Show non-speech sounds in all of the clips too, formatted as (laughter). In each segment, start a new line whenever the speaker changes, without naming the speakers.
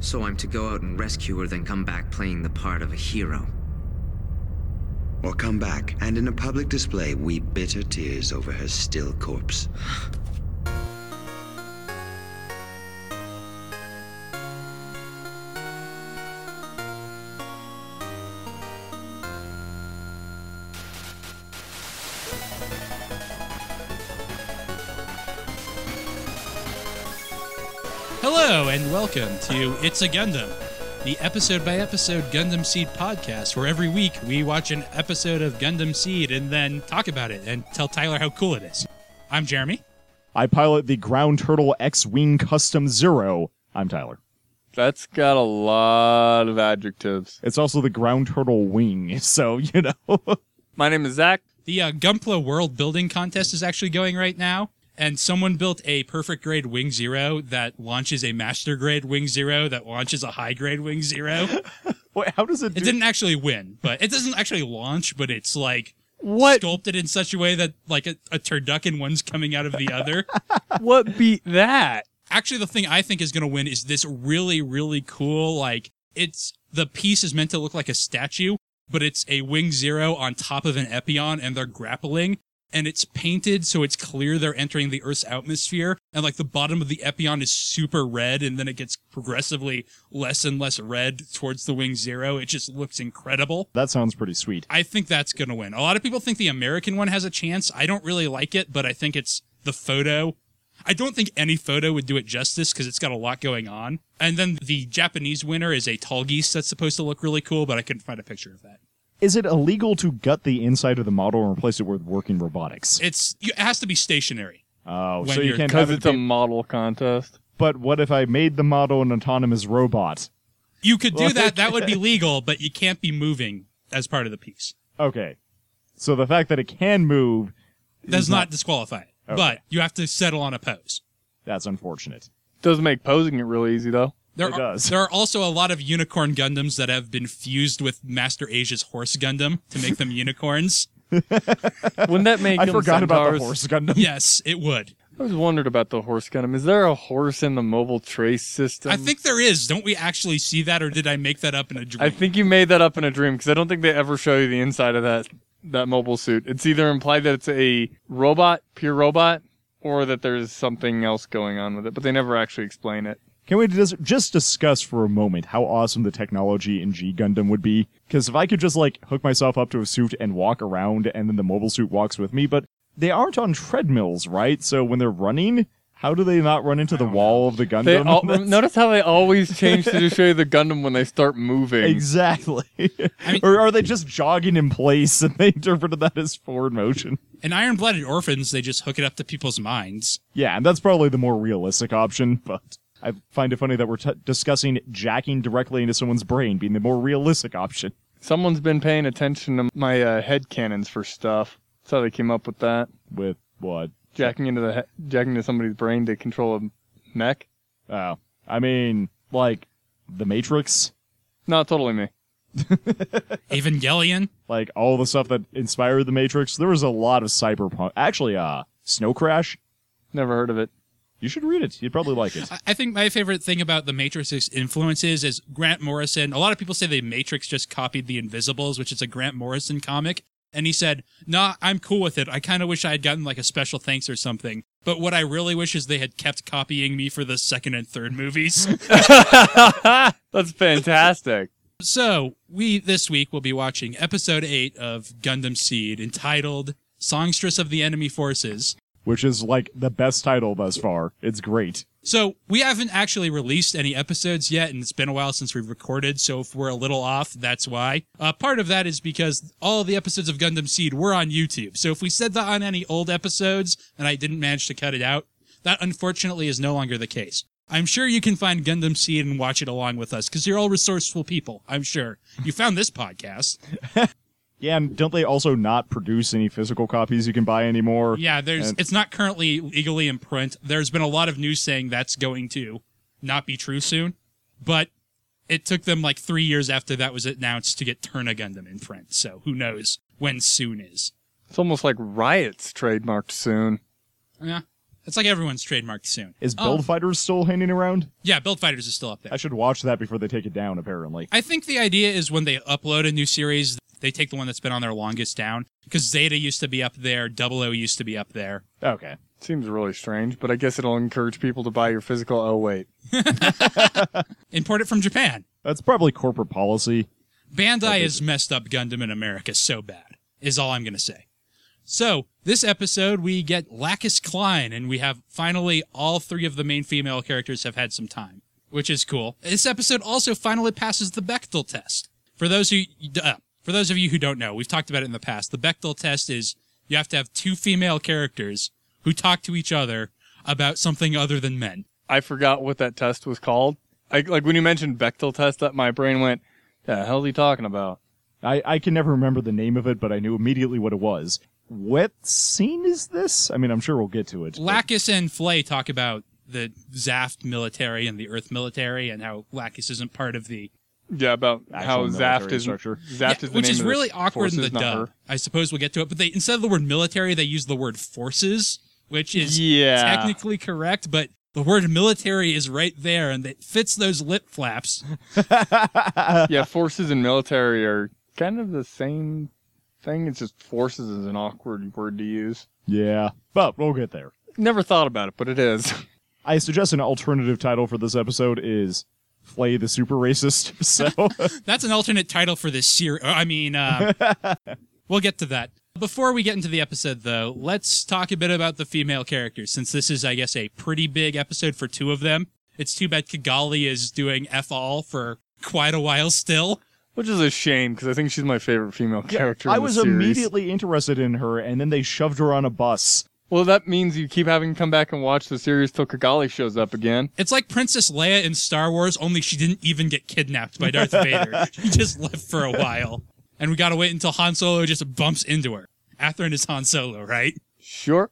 So I'm to go out and rescue her, then come back playing the part of a hero.
Or come back and in a public display weep bitter tears over her still corpse.
Welcome to It's a Gundam, the episode by episode Gundam Seed podcast, where every week we watch an episode of Gundam Seed and then talk about it and tell Tyler how cool it is. I'm Jeremy.
I pilot the Ground Turtle X Wing Custom Zero. I'm Tyler.
That's got a lot of adjectives.
It's also the Ground Turtle Wing, (laughs) so you know. (laughs)
My name is Zach.
The uh, Gunpla World Building Contest is actually going right now, and someone built a perfect grade Wing Zero that launches a master grade Wing Zero that launches a high grade Wing Zero. (laughs)
Wait, how does it?
It didn't actually win, but it doesn't actually launch, but it's like
What
sculpted in such a way that like a, a turducken one's coming out of the other. (laughs)
what beat that?
Actually, the thing I think is going to win is this really, really cool. Like, it's the piece is meant to look like a statue, but it's a wing zero on top of an Epyon, and they're grappling. And it's painted so it's clear they're entering the Earth's atmosphere. And like the bottom of the Epyon is super red, and then it gets progressively less and less red towards the wing zero. It just looks incredible.
that sounds pretty sweet.
I think that's going to win. A lot of people think the American one has a chance. I don't really like it, but I think it's the photo. I don't think any photo would do it justice because it's got a lot going on. And then the Japanese winner is a Tallgeese that's supposed to look really cool, but I couldn't find a picture of that.
Is it illegal to gut the inside of the model and replace it with working robotics?
It's it has to be stationary.
Oh,
when
so you
you're-
can't
Because
have it
it's a
be-
model contest.
But what if I made the model an autonomous robot?
You could do that. That would be (laughs) legal, but you can't be moving as part of the piece.
Okay, so the fact that it can move
Does not disqualify it, but you have to settle on a pose.
That's unfortunate.
Does make posing it real easy though.
There
It
are,
does.
there are also a lot of unicorn Gundams that have been fused with Master Asia's horse Gundam to make them (laughs) unicorns.
Wouldn't that make
I
them
forgot about the horse Gundam.
Yes, it would.
I was wondered about the horse Gundam. Is there a horse in the mobile trace system?
I think there is. Don't we actually see that, or did I make that up in a dream?
I think you made that up in a dream because I don't think they ever show you the inside of that that mobile suit. It's either implied that it's a robot, pure robot, or that there's something else going on with it, but they never actually explain it.
Can we just, just discuss for a moment how awesome the technology in G Gundam would be? Because if I could just like hook myself up to a suit and walk around, and then the mobile suit walks with me, but they aren't on treadmills, right? So when they're running, how do they not run into the wall of the Gundam?
They al- (laughs) notice how they always change to just show you the Gundam when they start moving.
exactly.
mean-
or are they just jogging in place and they interpreted that as forward motion?
in Iron Blooded Orphans, they just hook it up to people's minds.
Yeah, and that's probably the more realistic option, but I find it funny that we're t- discussing jacking directly into someone's brain being the more realistic option.
Someone's been paying attention to my uh, head cannons for stuff. That's how they came up with that.
With what?
Jacking into the he- jacking into somebody's brain to control a mech.
Oh, I mean, like the Matrix,
Not totally me. (laughs) (laughs)
Evangelion.
like all the stuff that inspired the Matrix. There was a lot of cyberpunk. Actually, uh, Snow Crash.
Never heard of it.
You should read it. You'd probably like it.
I- I think my favorite thing about the Matrix's influences is Grant Morrison. A lot of people say the Matrix just copied The Invisibles, which is a Grant Morrison comic. And he said, nah, I'm cool with it. I kind of wish I had gotten like a special thanks or something. But what I really wish is they had kept copying me for the second and third movies. (laughs) (laughs)
That's fantastic.
So, we this week will be watching episode 8 of Gundam Seed entitled Songstress of the Enemy Forces.
Which is like the best title thus far. It's great.
So, we haven't actually released any episodes yet, and it's been a while since we've recorded, so if we're a little off, that's why. Uh, part of that is because all the episodes of Gundam Seed were on YouTube, so if we said that on any old episodes and I didn't manage to cut it out, that unfortunately is no longer the case. I'm sure you can find Gundam Seed and watch it along with us, because you're all resourceful people, I'm sure. You found this podcast. (laughs)
Yeah, and don't they also not produce any physical copies you can buy anymore?
Yeah, there's
And-
it's not currently legally in print. There's been a lot of news saying that's going to not be true soon, but it took them like three years after that was announced to get Turn A Gundam in print. So who knows when soon is?
It's almost like Riot's trademarked soon.
Yeah, It's like everyone's trademarked soon.
Is Build um, Fighters still hanging around?
yeah, Build Fighters is still up there.
I should watch that before they take it down, apparently.
I think the idea is when they upload a new series, they take the one that's been on there longest down. Because Zeta used to be up there, Double O used to be up there.
Okay.
Seems really strange, but I guess it'll encourage people to buy your physical. Oh wait, (laughs) (laughs)
Import it from Japan.
That's probably corporate policy.
Bandai has messed up Gundam in America so bad, is all I'm going to say. So, this episode, we get Lacus Clyne, and we have finally all three of the main female characters have had some time, which is cool. This episode also finally passes the Bechdel test. For those who, uh, for those of you who don't know, we've talked about it in the past. The Bechdel test is you have to have two female characters who talk to each other about something other than men.
I forgot what that test was called. I, like when you mentioned Bechdel test, that my brain went, "The hell are you talking about?"
I, I can never remember the name of it, but I knew immediately what it was. What scene is this? I mean, I'm sure we'll get to it. but-
Lacus and Flay talk about the Zaft military and the Earth military and how Lacus isn't part of the
Yeah, about how
Actual
Zaft
military
is
structure.
Zaft
Yeah,
is the
which
name
is
of
really
the
awkward in the
not
dub.
her.
I suppose we'll get to it, but they instead of the word military, they use the word forces, which is
Yeah.
technically correct, but the word military is right there and it fits those lip flaps. (laughs)
yeah, forces and military are kind of the same thing. It's just forces is an awkward word to use.
Yeah, but we'll get there.
Never thought about it, but it is.
I suggest an alternative title for this episode is Flay the Super Racist. (laughs) So, (laughs)
That's an alternate title for this series. I mean, uh, (laughs) we'll get to that. Before we get into the episode, though, let's talk a bit about the female characters, since this is, I guess, a pretty big episode for two of them. It's too bad Cagalli is doing F all for quite a while still.
Which is a shame because I think she's my favorite female character.
I
in the
was
series.
immediately interested in her, and then they shoved her on a bus.
Well, that means you keep having to come back and watch the series till Cagalli shows up again.
It's like Princess Leia in Star Wars, only she didn't even get kidnapped by Darth (laughs) Vader. She just left for a while. And we gotta wait until Han Solo just bumps into her. Athrun is Han Solo, right?
Sure.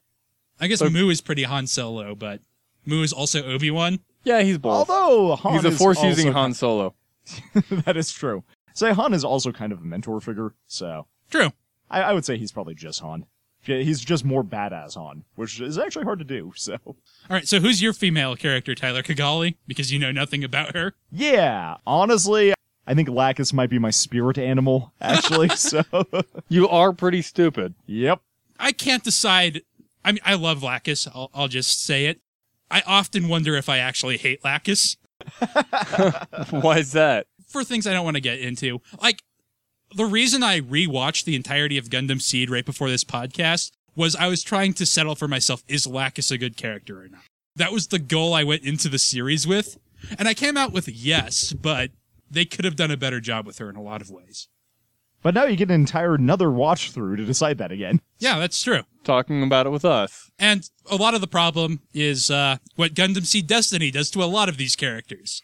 I guess
So-
Mu is pretty Han Solo, but Mu is also Obi Wan.
Yeah, he's both.
Although Han
he's a
is
force using
also-
Han Solo. (laughs)
that is true. Say Han is also kind of a mentor figure, so
True.
I, I would say he's probably just Han. Yeah, He's just more badass Han, which is actually hard to do. (laughs) So,
All right, so who's your female character, Tyler Cagalli? Because you know nothing about her.
yeah, honestly, I think Lacus might be my spirit animal, (laughs) actually. so,
You are pretty stupid.
yep.
I can't decide. I mean, I love Lacus. I'll, I'll just say it. I often wonder if I actually hate Lacus (laughs)
Why is that?
For things I don't want to get into. Like, the reason I rewatched the entirety of Gundam Seed right before this podcast was I was trying to settle for myself is Lacus a good character or not? That was the goal I went into the series with. And I came out with yes, but they could have done a better job with her in a lot of ways.
But now you get an entire another watch through to decide that again. (laughs)
Yeah, that's true.
Talking about it with us.
And a lot of the problem is uh, what Gundam Seed Destiny does to a lot of these characters.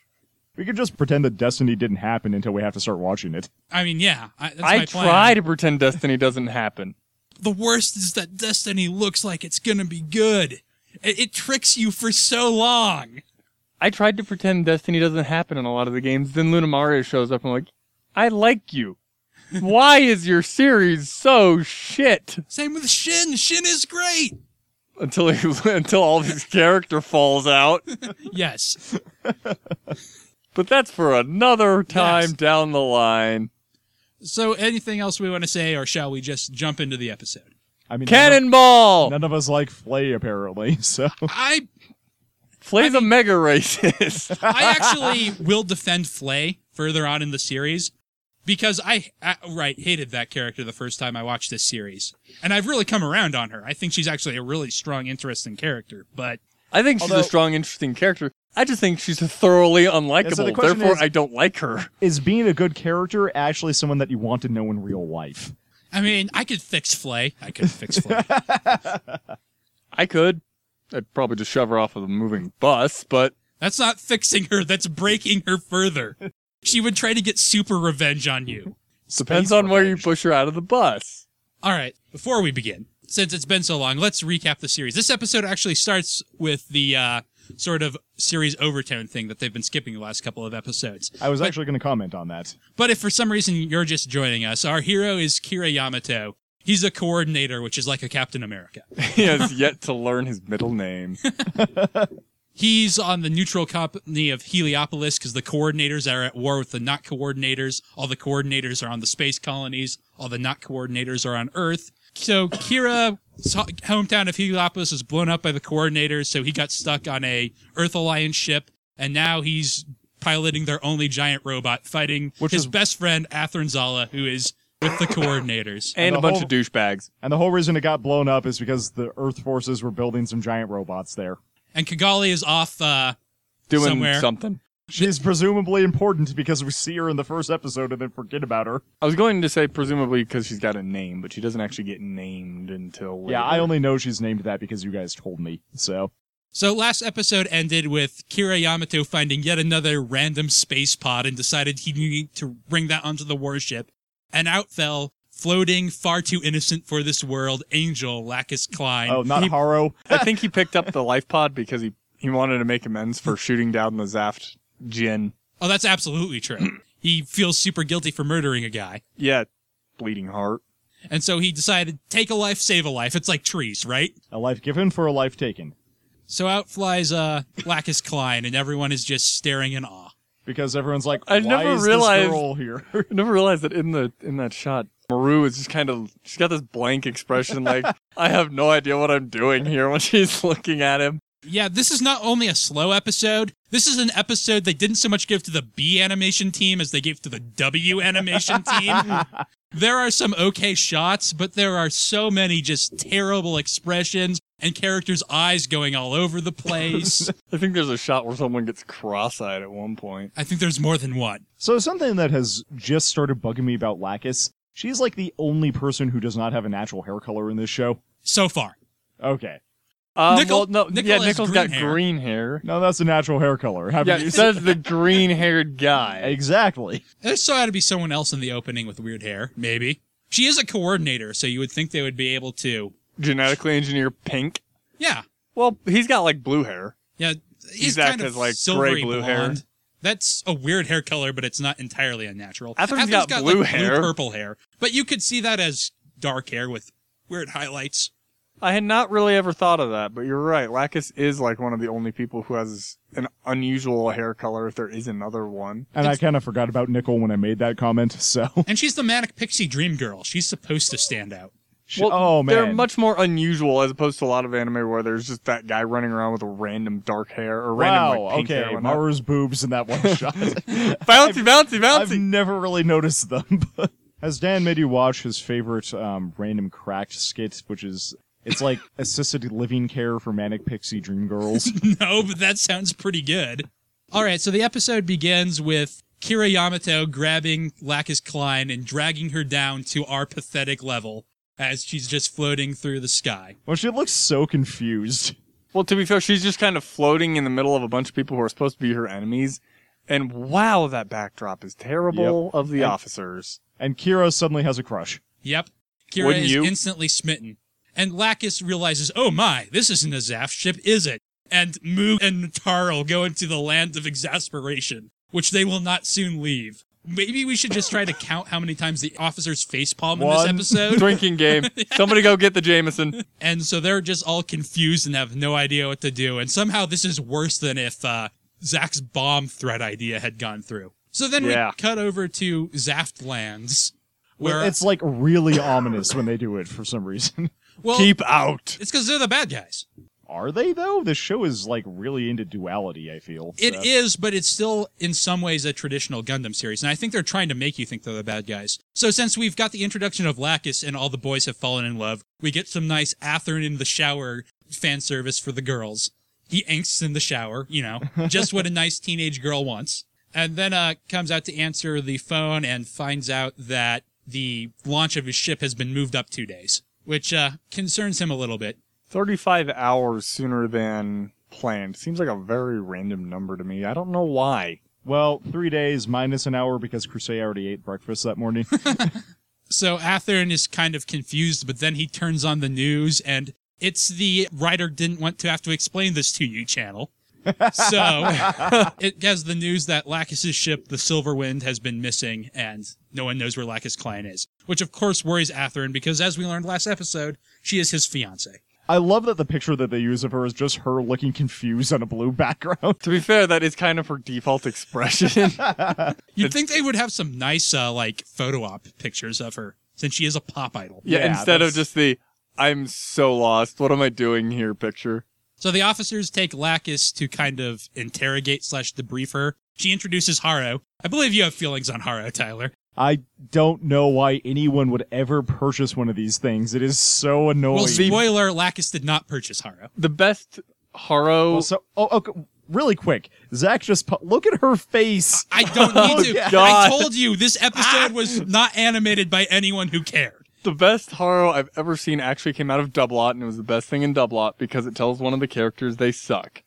We could just pretend that Destiny didn't happen until we have to start watching it.
I mean, yeah, I, that's
I
my plan.
try to pretend Destiny doesn't happen.
The worst is that Destiny looks like it's gonna be good. It, it tricks you for so long.
I tried to pretend Destiny doesn't happen in a lot of the games. Then Lunamaria shows up and I'm like, I like you. Why is your series so shit?
Same with Shinn. Shinn is great.
Until he, (laughs) until all of his character falls out. (laughs)
Yes. (laughs)
But that's for another time
Yes.
down the line.
So, anything else we want to say, or shall we just jump into the episode?
I mean,
Cannonball!
None of, none of us like Flay, apparently. (laughs) So,
I
Flay's a mega racist. (laughs)
I actually will defend Flay further on in the series because I, I right hated that character the first time I watched this series, and I've really come around on her. I think she's actually a really strong, interesting character. But
I think she's
Although-
a strong, interesting character. I just think she's thoroughly unlikable.
the
Therefore,
is-
I don't like her.
is being a good character actually someone that you want to know in real life?
I mean, I could fix Flay. I could fix (laughs) Flay.
I could. I'd probably just shove her off of a moving bus, but
That's not fixing her. That's breaking her further. She would try to get super revenge on you.
depends
Space
on where you push her out of the bus.
All right, before we begin, since it's been so long, let's recap the series. This episode actually starts with the uh, sort of series overtone thing that they've been skipping the last couple of episodes.
I was
But-
actually going to comment on that.
But if for some reason you're just joining us, our hero is Kira Yamato. He's a coordinator, which is like a Captain America. (laughs)
he has yet to learn his middle name. (laughs) (laughs)
He's on the neutral company of Heliopolis because the coordinators are at war with the not coordinators. All the coordinators are on the space colonies. All the not coordinators are on Earth. So Kira's hometown of Heliopolis was blown up by the coordinators, so he got stuck on a Earth Alliance ship, and now he's piloting their only giant robot, fighting
Which
his
is-
best friend Athrun Zala, who is with the coordinators.
And
the
a bunch
whole-
of douchebags.
And the whole reason it got blown up is because the Earth forces were building some giant robots there.
And Cagalli is off uh,
Doing
Somewhere.
something.
She's presumably important because we see her in the first episode and then forget about her.
I was going to say presumably because she's got a name, but she doesn't actually get named until later.
Yeah, I only know she's named that because you guys told me. So
So last episode ended with Kira Yamato finding yet another random space pod and decided he needed to bring that onto the warship. And out fell, floating, far too innocent for this world, Angel Lacus Clyne.
Oh, not
He-
Haro.
I think he picked up the life pod because he he wanted to make amends for shooting down the Zaft GINN.
Oh, that's absolutely true. (clears throat) he feels super guilty for murdering a guy.
Yeah, bleeding heart.
And so he decided, take a life, save a life. It's like trees, right?
A life given for a life taken.
So out flies uh, Lacus Clyne, and everyone is just staring in awe.
Because everyone's like,
I never
is
realized-
this girl here? (laughs)
I never realized that in the in that shot, Murrue is just kind of she's got this blank expression, like (laughs) I have no idea what I'm doing here when she's looking at him.
Yeah, this is not only a slow episode. This is an episode they didn't so much give to the B animation team as they gave to the W animation team. (laughs) there are some okay shots, but there are so many just terrible expressions and characters' eyes going all over the place. (laughs)
I think there's a shot where someone gets cross-eyed at one point.
I think there's more than one.
so something that has just started bugging me about Lacus, she's like the only person who does not have a natural hair color in this show.
So far.
Okay.
Um,
Nicol-
well, no,
Nicol
yeah,
has
Nicol's
green
got
hair.
green hair.
No, that's a natural hair color. Haven't
Yeah,
you-
it says (laughs) the green-haired guy.
exactly.
There still had to be someone else in the opening with weird hair, maybe. She is a coordinator, so you would think they would be able to.
Genetically engineer pink.
Yeah,
Well, he's got like blue hair.
Yeah, he's
Zach
kind of
has, like, gray-blue hair.
That's a weird hair color, but it's not entirely unnatural.
Athrun's
Athrun's
got blue
like,
hair.
purple hair, but you could see that as dark hair with weird highlights.
I had not really ever thought of that, but you're right. Lacus is like one of the only people who has an unusual hair color if there is another one.
And I kind of forgot about Nicol when I made that comment. So, (laughs)
And she's the manic pixie dream girl. She's supposed to stand out.
Well,
oh man,
They're much more unusual as opposed to a lot of anime where there's just that guy running around with a random dark hair or random
wow.
like, pink hair.
okay,
and whatnot.
Murrue's boobs in that one (laughs) shot.
bouncy, bouncy, bouncy.
I've never really noticed them. (laughs) But has Dan made you watch his favorite um, random cracked skit, which is it's like (laughs) assisted living care for manic pixie dream girls? (laughs)
no, but that sounds pretty good. All right, so the episode begins with Kira Yamato grabbing Lacus Clyne and dragging her down to our pathetic level as she's just floating through the sky.
well, she looks so confused.
Well, to be fair, she's just kind of floating in the middle of a bunch of people who are supposed to be her enemies. And wow, that backdrop is terrible of the
And-
officers.
And Kira suddenly has a crush.
Yep. Kira
Wouldn't
is
you?
instantly smitten. And Lacus realizes, oh my, this isn't a Zaft ship, is it? And Mu and Natarle go into the land of exasperation, which they will not soon leave. Maybe we should just try to count how many times the officers facepalm in
One.
this episode.
Drinking game. (laughs) Somebody go get the Jameson.
and so they're just all confused and have no idea what to do. And somehow this is worse than if uh, Zach's bomb threat idea had gone through. So then
Yeah.
we cut over to Zaft lands, where
it's like really ominous when they do it for some reason. (laughs)
well,
Keep out.
it's because they're the bad guys.
Are they though? The show is like really into duality. I feel
It
so.
is, but it's still in some ways a traditional Gundam series, and I think they're trying to make you think they're the bad guys. So since we've got the introduction of Lacus and all the boys have fallen in love, we get some nice Athrun in the shower fan service for the girls. He angsts in the shower, you know, (laughs) just what a nice teenage girl wants. And then uh comes out to answer the phone and finds out that the launch of his ship has been moved up two days, which uh concerns him a little bit.
35 hours sooner than planned. Seems like a very random number to me. I don't know why.
Well, three days minus an hour because Creuset already ate breakfast that morning. (laughs)
So Athrun is kind of confused, but then he turns on the news and it's the writer didn't want to have to explain this to you channel. So (laughs) it has the news that Lacus's ship, the Silver Wind, has been missing and no one knows where Lacus Clyne is. which of course worries Athrun because, as we learned last episode, she is his fiance.
I love that the picture that they use of her is just her looking confused on a blue background.
To be fair, that is kind of her default expression. (laughs)
You'd think they would have some nice, uh, like, photo op pictures of her, since she is a pop idol.
yeah,
Yeah,
instead of just the "I'm so lost, what am I doing here?" picture.
So the officers take Lacus to kind of interrogate slash debrief her. She introduces Haro. I believe you have feelings on Haro, Tyler.
I don't know why anyone would ever purchase one of these things. It is so annoying.
Well, spoiler, Lacus did not purchase Haro.
The best Haro.
Well, so, oh, okay, really quick. Zach just pu- look at her face.
I don't need (laughs) oh, to. I told you this episode was not animated by anyone who cared.
The best Haro I've ever seen actually came out of Double O, and it was the best thing in Double O because it tells one of the characters they suck.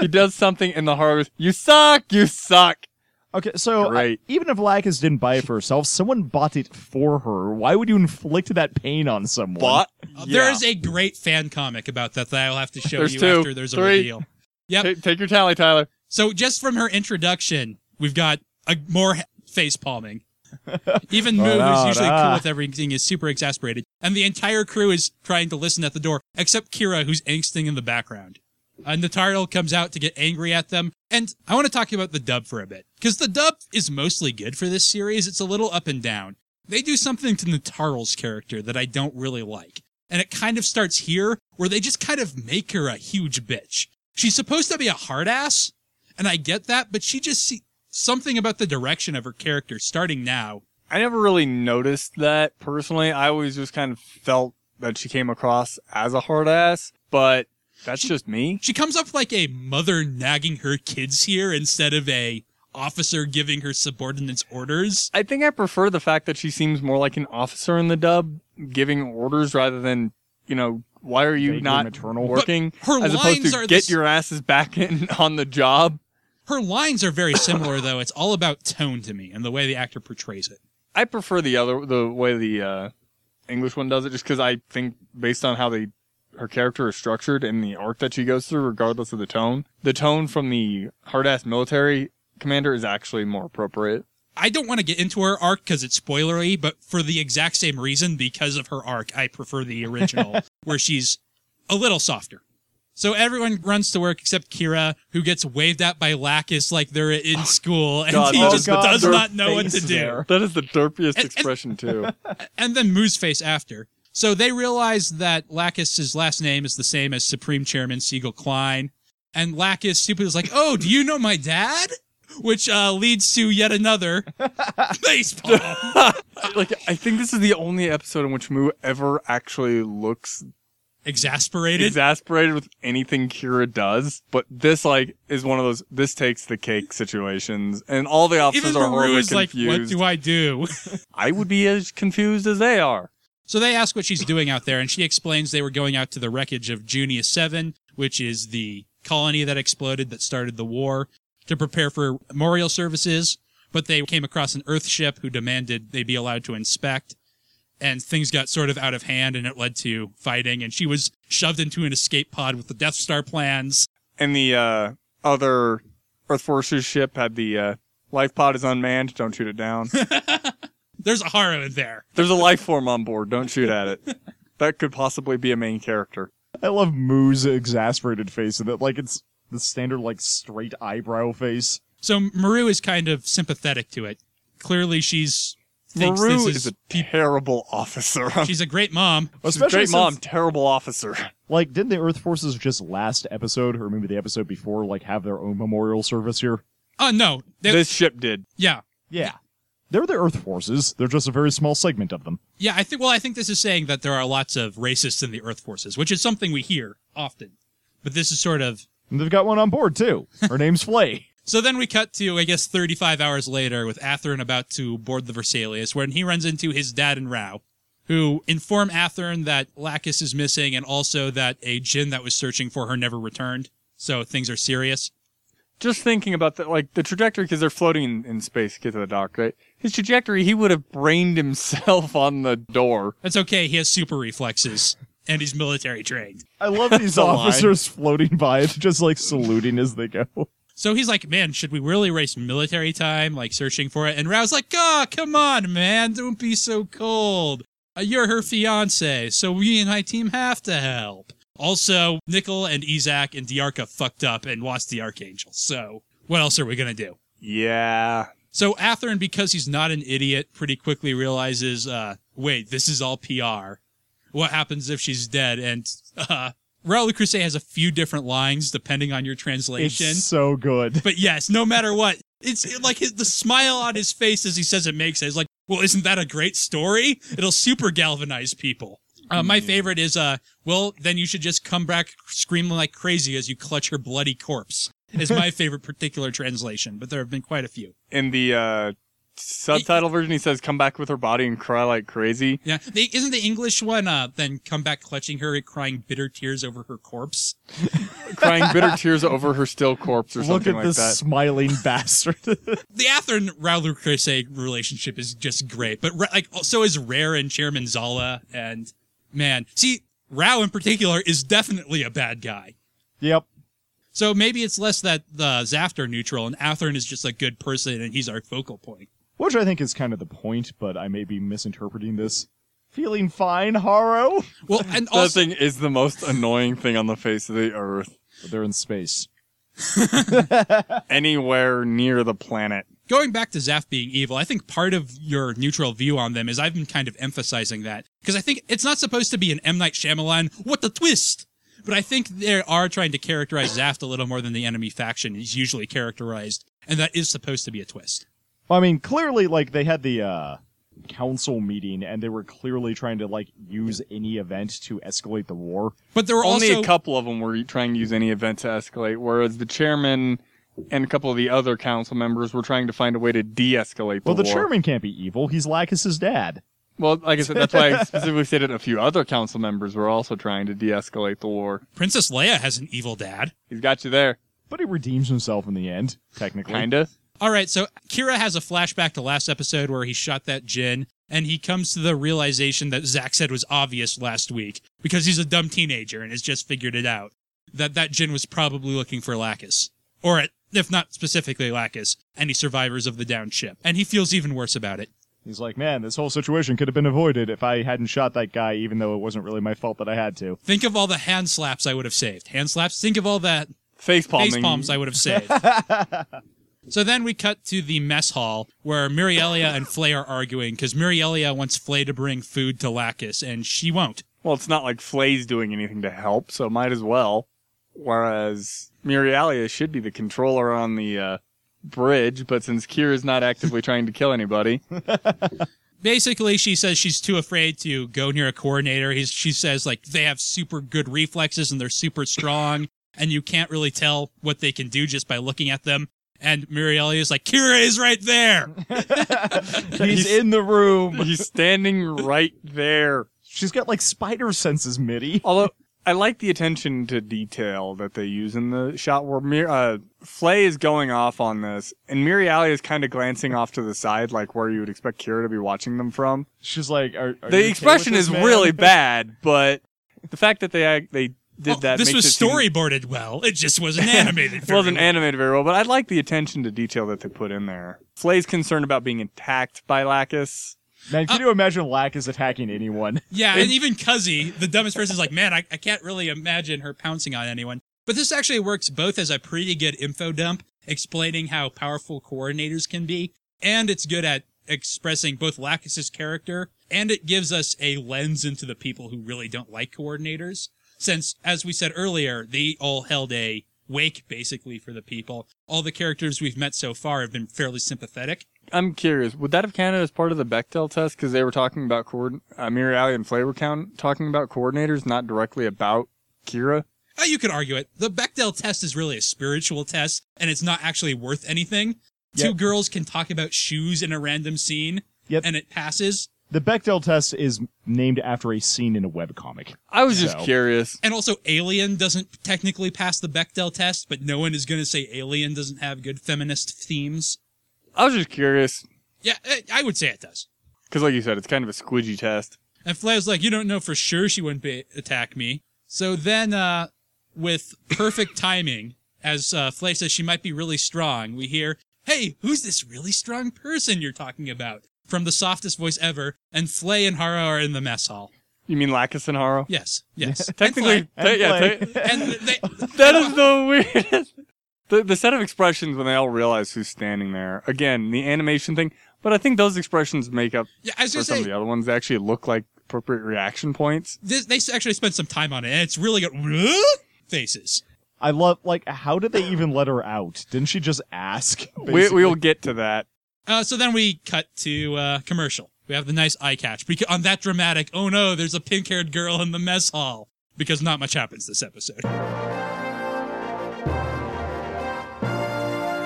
he (laughs) does something, and the Haro goes, "You suck, you suck."
Okay, so I- even if Lacus didn't buy it for herself, someone bought it for her. Why would you inflict that pain on someone?
Bot.
Uh, There is a great fan comic about that that I'll have to show
There's
you
two,
after there's a reveal. Yep.
Ta- take your tally, Tyler.
So just from her introduction, we've got a more ha- face palming. (laughs) Even
Mu,
who's usually cool with everything, is super exasperated, and the entire crew is trying to listen at the door, except Kira, who's angsting in the background. Uh, and Natarle comes out to get angry at them. And I want to talk about the dub for a bit, because the dub is mostly good for this series. It's a little up and down. They do something to Natarle's character that I don't really like. And it kind of starts here, where they just kind of make her a huge bitch. She's supposed to be a hard ass, and I get that, but she just see something about the direction of her character starting now.
I never really noticed that personally. I always just kind of felt that she came across as a hard ass, but that's just me.
She comes up like a mother nagging her kids here instead of a officer giving her subordinates orders.
I think I prefer the fact that she seems more like an officer in the dub, giving orders rather than, you know, why are you
Vaguely
not
maternal.
working?
But her
as opposed to
are
get
s-
your asses back (laughs) in on the job.
Her lines are very similar though. It's all about tone to me and the way the actor portrays it.
I prefer the other, the way the uh, English one does it, just because I think based on how they, her character is structured and the arc that she goes through, regardless of the tone, the tone from the hard ass military commander is actually more appropriate.
I don't want to get into her arc because it's spoilery, but for the exact same reason, because of her arc, I prefer the original, (laughs) where she's a little softer. So everyone runs to work except Kira, who gets waved at by Lacus like they're in school, and
God,
he
oh
just
God,
does not know what to do.
there.
That is the derpiest
And- and-
expression too. (laughs)
And then Mu's face after. So they realize that Lacus's last name is the same as Supreme Chairman Siegel Clyne. And Lacus stupid is like, oh, do you know my dad? Which uh, leads to yet another (laughs) facepalm. (laughs)
like I think this is the only episode in which Mu ever actually looks
Exasperated.
exasperated with anything Kira does. But this like is one of those this takes the cake situations, and all the officers
Even
are horribly
like,
confused.
what do I do? (laughs)
I would be as confused as they are.
so they ask what she's doing out there, and she explains they were going out to the wreckage of Junius 7, which is the colony that exploded that started the war, to prepare for memorial services. But they came across an Earth ship who demanded they be allowed to inspect. And things got sort of out of hand, and it led to fighting. And she was shoved into an escape pod with the Death Star plans.
And the uh, other Earth Forces ship had the uh, life pod is unmanned. Don't shoot it down. (laughs)
There's a Haro in there.
There's a life form on board. Don't shoot at it. That could possibly be a main character.
I love Mu's exasperated face, and that like it's the standard like straight eyebrow face.
So Murrue is kind of sympathetic to it. Clearly, she's thinks
Murrue
this
is a (laughs) terrible officer. (laughs)
She's a great mom.
She's a
Especially
great mom, terrible officer. (laughs)
Like, didn't the Earth Forces just last episode, or maybe the episode before, like have their own memorial service here?
Oh no, They-
This ship did.
yeah,
Yeah, they're the Earth Forces. They're just a very small segment of them.
yeah. I think. Well, I think this is saying that there are lots of racists in the Earth forces, which is something we hear often. But this is sort of.
And they've got one on board too. Her name's Flay.
So then we cut to, I guess, 35 hours later with Athrun about to board the Vesalius, when he runs into his dad and Rau, who inform Athrun that Lacus is missing and also that a GINN that was searching for her never returned. So things are serious.
Just thinking about the like the trajectory because they're floating in, in space to get to the dock, right? His trajectory, he would have brained himself (laughs) on the door.
That's okay. He has super reflexes and he's military trained.
I love these (laughs)
a lie.
officers floating by, just like saluting as they go.
So he's like, man, should we really waste military time, like searching for it? And Rau's like, oh, come on, man, don't be so cold. Uh, you're her fiance, so we and my team have to help. Also, Nicol and Yzak and Dearka fucked up and lost the Archangel. So what else are we gonna do?
Yeah.
So Athrun, because he's not an idiot, pretty quickly realizes, uh, wait, this is all PR. What happens if she's dead? And uh, Rau Le Creuset has a few different lines depending on your translation.
It's so good.
But yes, no matter what, it's like his, the smile on his face as he says it makes it. It's like, well, isn't that a great story? It'll super galvanize people. Uh, my favorite is, uh, well, then you should just come back screaming like crazy as you clutch her bloody corpse. Is my (laughs) favorite particular translation, but there have been quite a few.
In the uh, subtitle version, he says, "Come back with her body and cry like crazy."
Yeah, they, isn't the English one? Uh, then come back clutching her, crying bitter tears over her corpse. (laughs)
crying bitter tears over her still corpse or
Look
something
at
like
this
that.
smiling (laughs) bastard. (laughs)
The Athrun Raul Crusade relationship is just great, but Ra- like so is Rare and Chairman Zala, and man, see, Rau in particular is definitely a bad guy.
yep.
So maybe it's less that the Zaft are neutral and Athrun is just a good person and he's our focal point.
Which I think is kind of the point, but I may be misinterpreting this. Feeling fine, Haro?
Well, and (laughs)
That
also,
thing is the most annoying thing on the face of the earth.
But they're in space. (laughs) (laughs)
Anywhere near the planet.
going back to Zaf being evil, I think part of your neutral view on them is I've been kind of emphasizing that because I think it's not supposed to be an M Night Shyamalan. What the twist? But I think they are trying to characterize Zaft a little more than the enemy faction is usually characterized, and that is supposed to be a twist.
Well, I mean, clearly, like, they had the, uh, council meeting, and they were clearly trying to, like, use any event to escalate the war.
But there were
Only
also
a couple of them were trying to use any event to escalate, whereas the chairman and a couple of the other council members were trying to find a way to de-escalate the
Well, the
war.
chairman can't be evil. He's Lacus's dad.
Well, like I said, that's why I (laughs) specifically stated a few other council members were also trying to de-escalate the war.
Princess Leia has an evil dad.
He's got you there,
But he redeems himself in the end, technically.
kinda.
All right, so Kira has a flashback to last episode where he shot that GINN, and he comes to the realization that Zach said was obvious last week because he's a dumb teenager and has just figured it out that that GINN was probably looking for Lacus, or at, if not specifically Lacus, any survivors of the downed ship, and he feels even worse about it.
He's like, man, this whole situation could have been avoided if I hadn't shot that guy, even though it wasn't really my fault that I had to.
Think of all the hand slaps I would have saved. Hand slaps. Think of all that
Face palming.
face palms I would have saved. (laughs) so then we cut to the mess hall where Miriallia and Flay are arguing because Miriallia wants Flay to bring food to Lacus and she won't.
Well, it's not like Flay's doing anything to help, so might as well. Whereas Miriallia should be the controller on the uh, bridge, but since Kira's not actively trying to kill anybody, (laughs)
Basically, she says she's too afraid to go near a coordinator. He's, she says like they have super good reflexes and they're super strong, and you can't really tell what they can do just by looking at them. And Miriallia is like, Kira is right there. (laughs)
He's in the room. (laughs)
he's standing right there.
She's got like spider senses, Mitty. (laughs)
Although I like the attention to detail that they use in the shot where Mir- uh, Flay is going off on this, and Miriallia is kind of glancing off to the side, like where you would expect Kira to be watching them from.
She's like, are, are you okay
the
with
expression
this,
is
man?
really bad, but the fact that they they did
Well,
that
this
makes
was
it seem-
storyboarded well. It just wasn't (laughs) animated.
It wasn't
well.
animated very well, but I like the attention to detail that they put in there. Flay's concerned about being attacked by Lacus.
Man, can uh, you imagine Lacus attacking anyone?
Yeah, and even Kuzzey, the dumbest person, is like, man, I, I can't really imagine her pouncing on anyone. But this actually works both as a pretty good info dump, explaining how powerful coordinators can be, and it's good at expressing both Lacus's character, and it gives us a lens into the people who really don't like coordinators. Since, as we said earlier, they all held a wake basically for the people. All the characters we've met so far have been fairly sympathetic.
I'm curious, would that have counted as part of the Bechdel test? Because they were talking about coord- uh, and Flay were count- talking about coordinators, not directly about Kira.
Uh, you could argue it. The Bechdel test is really a spiritual test, and it's not actually worth anything. Two girls can talk about shoes in a random scene,
Yep.
and it passes.
The Bechdel test is named after a scene in a webcomic.
I was just
So-
curious.
And also, Alien doesn't technically pass the Bechdel test, but no one is going to say Alien doesn't have good feminist themes.
I was just curious.
Yeah, I- I would say it does.
Because, like you said, it's kind of a squidgy test.
And Flay's like, you don't know for sure she wouldn't be, attack me. So then, uh, with perfect timing,
As uh, Flay says she might be really strong, we hear, Hey, who's this really strong person you're talking about? From the softest voice ever, and Flay and Haro are in the mess hall.
You mean Lacus and Haro?
Yes, (laughs) yes. And
Technically,
Flay.
te- yeah,
Flay.
te-
And they, (laughs)
that is the weirdest. The, the set of expressions when they all realize who's standing there. Again, the animation thing. But I think those expressions make up
yeah, I was
for some
say,
of the other ones. They actually look like appropriate reaction points.
this, they actually spent some time on it, and it's really good faces.
I love like how did they even let her out? Didn't she just ask?
We, we'll get to that.
Uh, so then we cut to uh, commercial. We have the nice eye catch because on that dramatic. Oh no, there's a pink-haired girl in the mess hall because not much happens this episode.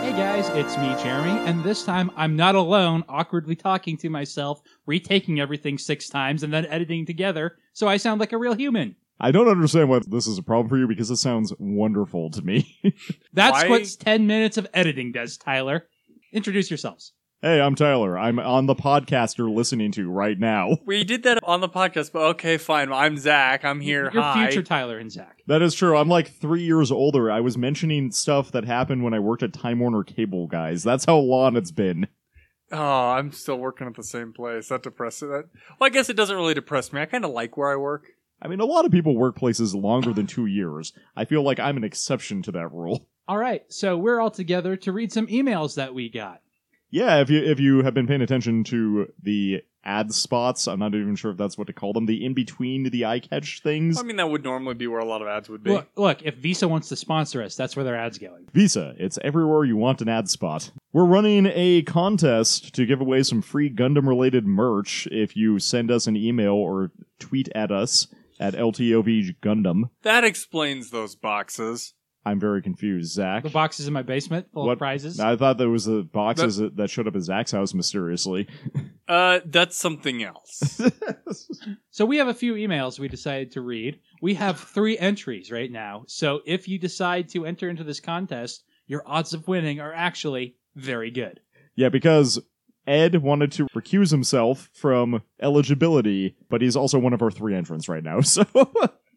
Hey guys, it's me, Jeremy, and this time I'm not alone, awkwardly talking to myself, retaking everything six times, and then editing together, so I sound like a real human.
I don't understand why this is a problem for you because it sounds wonderful to me. (laughs)
That's
Why-
what 10 minutes of editing does, Tyler. Introduce yourselves.
Hey, I'm Tyler. I'm on the podcast you're listening to right now. (laughs)
We did that on the podcast, but okay, fine. I'm Zach. I'm here.
Your
Hi.
future Tyler and Zach.
That is true. I'm like three years older. I was mentioning stuff that happened when I worked at Time Warner Cable, guys. That's how long it's been.
Oh, I'm still working at the same place. That depresses that. Well, I guess it doesn't really depress me. I kind of like where I work.
I mean, a lot of people work places longer than two years. I feel like I'm an exception to that rule.
All right, so we're all together to read some emails that we got.
Yeah, if you if you have been paying attention to the ad spots, I'm not even sure if that's what to call them. The in between the eye catch things.
I mean, that would normally be where a lot of ads would be.
Look, look, if Visa wants to sponsor us, that's where their ad's going.
Visa, it's everywhere you want an ad spot. We're running a contest to give away some free Gundam related merch if you send us an email or tweet at us at LTOV Gundam.
That explains those boxes.
I'm very confused, Zach.
The boxes in my basement full
What-
of prizes.
I thought there was the boxes that, that showed up at Zach's house mysteriously. (laughs)
Uh, that's something else. (laughs)
So we have a few emails we decided to read. We have three entries right now. So if you decide to enter into this contest, your odds of winning are actually very good.
Yeah, because Ed wanted to recuse himself from eligibility, but he's also one of our three entrants right now. (laughs) So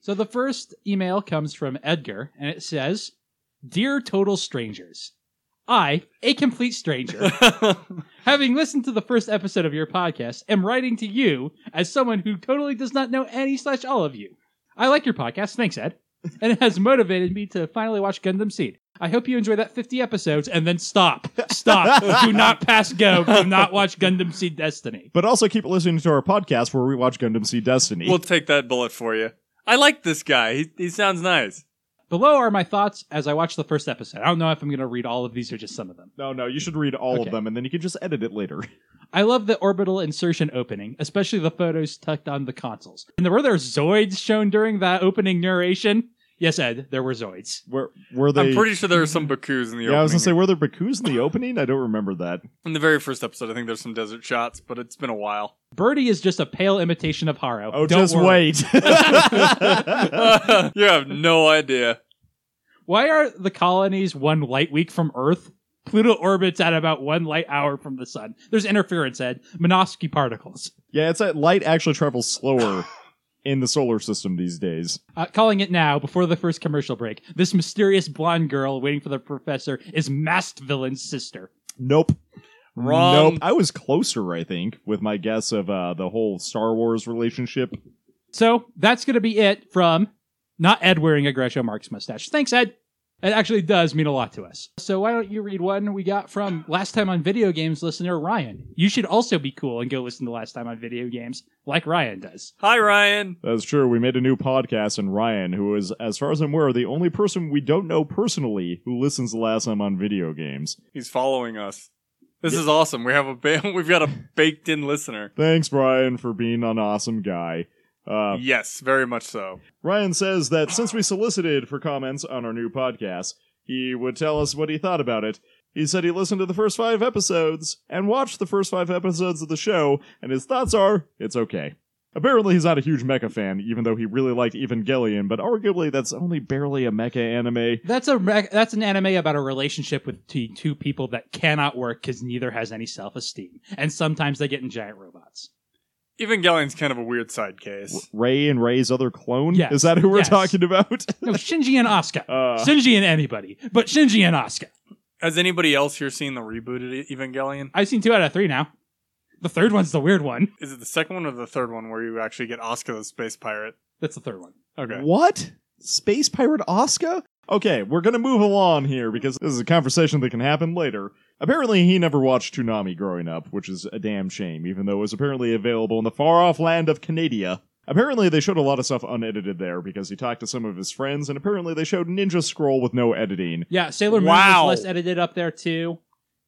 So the first email comes from Edgar, and it says, Dear total strangers, I, a complete stranger, (laughs) having listened to the first episode of your podcast, am writing to you as someone who totally does not know any slash all of you. I like your podcast, thanks Ed, and it has motivated me to finally watch Gundam Seed. I hope you enjoy that 50 episodes and then stop. Stop. (laughs) Do not pass go. Do not watch Gundam Seed Destiny.
But also keep listening to our podcast where we watch Gundam Seed Destiny.
we'll take that bullet for you. I like this guy. He, he sounds nice.
Below are my thoughts as I watch the first episode. I don't know if I'm going to read all of these or just some of them.
no, no, you should read all
Okay.
of them and then you can just edit it later. (laughs)
I love the orbital insertion opening, especially the photos tucked on the consoles. And there were there Zoids shown during that opening narration. Yes, Ed, there were Zoids.
Were were they
I'm pretty sure there are some Bakus in the opening.
Yeah, I was gonna say were there Bakus in the opening? I don't remember that.
in the very first episode, I think there's some desert shots, but it's been a while.
Birdy is just a pale imitation of Haro.
Oh,
Don't
just
worry.
wait. (laughs) (laughs)
you have no idea.
Why are the colonies one light week from Earth? Pluto orbits at about one light hour from the sun. There's interference, Ed. Minovsky particles.
yeah, it's that light actually travels slower (laughs) in the solar system these days.
Uh, calling it now, before the first commercial break. This mysterious blonde girl waiting for the professor is masked villain's sister.
Nope.
Wrong.
Nope. I was closer, I think, with my guess of uh, the whole Star Wars relationship.
So that's going to be it from not Ed wearing a Groucho Marx mustache. Thanks, Ed. It actually does mean a lot to us. So why don't you read one we got from last time on video games listener Ryan? You should also be cool and go listen to last time on video games like Ryan does.
Hi, Ryan.
That's true. We made a new podcast, and Ryan, who is, as far as I'm aware, the only person we don't know personally who listens the last time on video games.
He's following us. This is awesome. We have a ba- (laughs) we've got a baked in listener.
Thanks, Brian, for being an awesome guy. Uh,
Yes, very much so.
Ryan says that since we solicited for comments on our new podcast, he would tell us what he thought about it. He said he listened to the first five episodes and watched the first five episodes of the show, and his thoughts are it's okay. Apparently, he's not a huge mecha fan, even though he really liked Evangelion, but arguably that's only barely a mecha anime.
That's a rec- that's an anime about a relationship with t- two people that cannot work because neither has any self esteem, and sometimes they get in giant robots.
Evangelion's kind of a weird side case.
Ray and Ray's other clone?
Yes.
Is that who we're
Yes.
talking about? (laughs)
No, Shinji and Asuka.
Uh.
Shinji and anybody, but Shinji and Asuka.
Has anybody else here seen the rebooted Evangelion?
I've seen two out of three now. The third one's the weird one.
Is it the second one or the third one where you actually get Oscar the space pirate?
That's the third one.
Okay.
What? Space Pirate Oscar? Okay, we're gonna move along here because this is a conversation that can happen later. Apparently, he never watched Toonami growing up, which is a damn shame, even though it was apparently available in the far off land of Canada. Apparently, they showed a lot of stuff unedited there because he talked to some of his friends, and apparently, they showed Ninja Scroll with no editing.
Yeah, Sailor Moon
Wow.
was less edited up there too.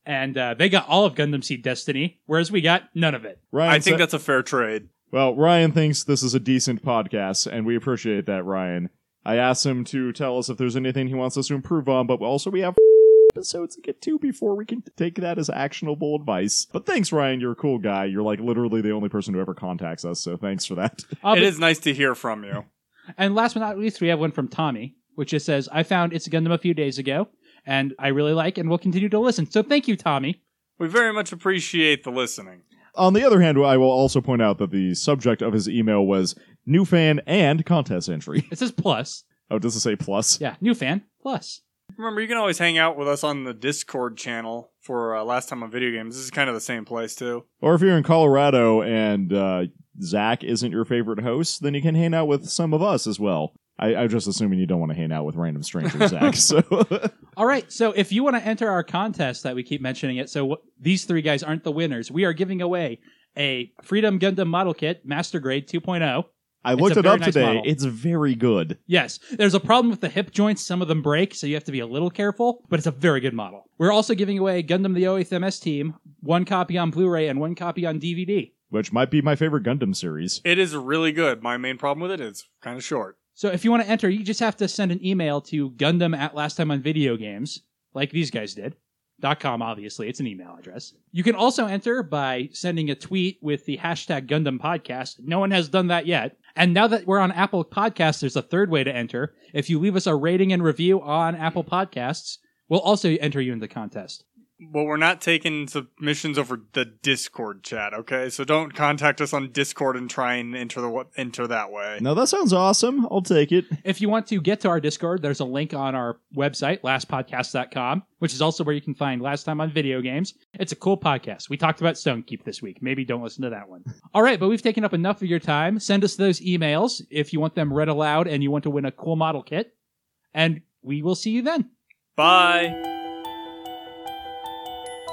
And uh, they got all of Gundam Seed Destiny, whereas we got none of it.
Ryan
I think
said-
that's a fair trade.
Well, Ryan thinks this is a decent podcast, and we appreciate that, Ryan. I asked him to tell us if there's anything he wants us to improve on, but also we have (laughs) episodes to get to before we can take that as actionable advice. But thanks, Ryan. You're a cool guy. You're like literally the only person who ever contacts us, so thanks for that. (laughs)
Uh,
it
but-
is nice to hear from you. (laughs)
And last but not least, we have one from Tommy, which just says, I found It's a Gundam a few days ago, and I really like and will continue to listen. So thank you, Tommy.
We very much appreciate the listening.
On the other hand, I will also point out that the subject of his email was new fan and contest entry.
It says plus.
Oh, does it say plus?
Yeah, new fan, plus.
Remember, you can always hang out with us on the Discord channel for uh, Last Time on Video Games. This is kind of the same place, too.
Or if you're in Colorado and uh, Zach isn't your favorite host, then you can hang out with some of us as well. I, I'm just assuming you don't want to hang out with random strangers, Zach. (laughs) So (laughs)
All right, so if you want to enter our contest that we keep mentioning it, so what, these three guys aren't the winners. We are giving away a Freedom Gundam model kit, Master Grade 2.0.
I
It's
looked
a
it
very
up
nice
today.
model.
It's very good.
Yes, there's a problem with the hip joints. Some of them break, so you have to be a little careful, but it's a very good model. We're also giving away Gundam the 08th MS Team, one copy on Blu ray and one copy on DVD.
Which might be my favorite Gundam series.
It is really good. My main problem with it is kind of short.
So if you want to enter, you just have to send an email to Gundam at last time on video games, like these guys did. Dot com, obviously, it's an email address. You can also enter by sending a tweet with the hashtag Gundam Podcast. No one has done that yet. And now that we're on Apple Podcasts, there's a third way to enter. If you leave us a rating and review on Apple Podcasts, we'll also enter you in the contest.
But we're not taking submissions over the Discord chat, okay? So don't contact us on Discord and try and enter the enter that way.
Now that sounds awesome. I'll take it.
If you want to get to our Discord, there's a link on our website, lastpodcast.com, which is also where you can find Last Time on Video Games. It's a cool podcast. We talked about Stonekeep this week. Maybe don't listen to that one. (laughs) All right, but we've taken up enough of your time. Send us those emails if you want them read aloud and you want to win a cool model kit. And we will see you then.
Bye.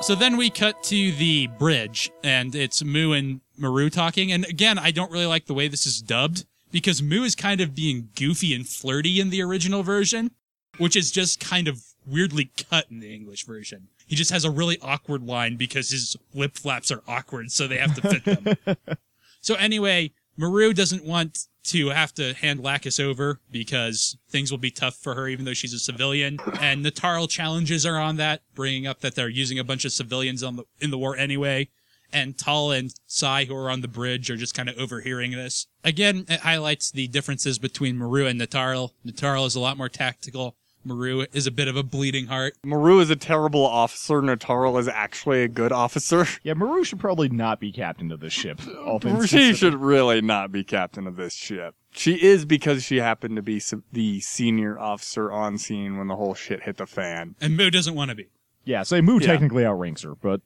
So then we cut to the bridge, and it's Mu and Murrue talking. And again, I don't really like the way this is dubbed because Mu is kind of being goofy and flirty in the original version, which is just kind of weirdly cut in the English version. He just has a really awkward line because his lip flaps are awkward, so they have to fit them. (laughs) so anyway, Murrue doesn't want to have to hand Lacus over because things will be tough for her, even though she's a civilian. And the challenges are on that, bringing up that they're using a bunch of civilians the in the war anyway. And Tolle and Sai, who are on the bridge, are just kind of overhearing this. Again, it highlights the differences between Murrue and Natarle. Natarle is a lot more tactical. Murrue is a bit of a bleeding heart.
Murrue is a terrible officer. Natarle is actually a good officer. (laughs)
Yeah, Murrue should probably not be captain of this ship. (laughs) All things
She
considered.
should really not be captain of this ship. She is because she happened to be the senior officer on scene when the whole shit hit the fan.
And Mu doesn't want to be.
Yeah, say Mu
Yeah.
technically outranks her, but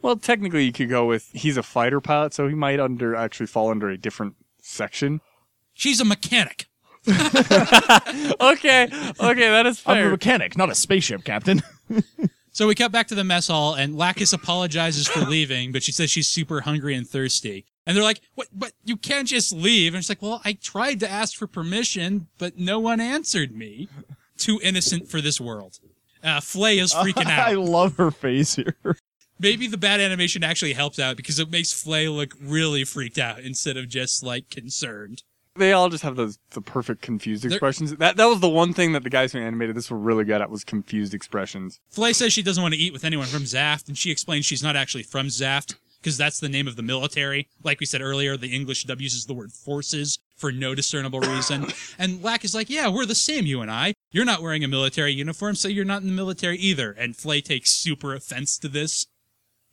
Well, technically, you could go with he's a fighter pilot, so he might under actually fall under a different section.
She's a mechanic. (laughs)
okay, okay, that is fair.
I'm a mechanic, not a spaceship captain. (laughs)
So we cut back to the mess hall, and Lacus apologizes for leaving, but she says she's super hungry and thirsty. And they're like, "What? But you can't just leave." And she's like, "Well, I tried to ask for permission, but no one answered me. Too innocent for this world." Uh, Flay is freaking (laughs) out.
I love her face here.
Maybe the bad animation actually helps out because it makes Flay look really freaked out instead of just like concerned.
They all just have those the perfect confused expressions. That that was the one thing that the guys who animated this were really good at was confused expressions.
Flay says she doesn't want to eat with anyone from Zaft, and she explains she's not actually from Zaft because that's the name of the military. Like we said earlier, the English dub uses the word forces for no discernible reason. (laughs) and Lack is like, "Yeah, we're the same, you and I. You're not wearing a military uniform, so you're not in the military either." And Flay takes super offense to this,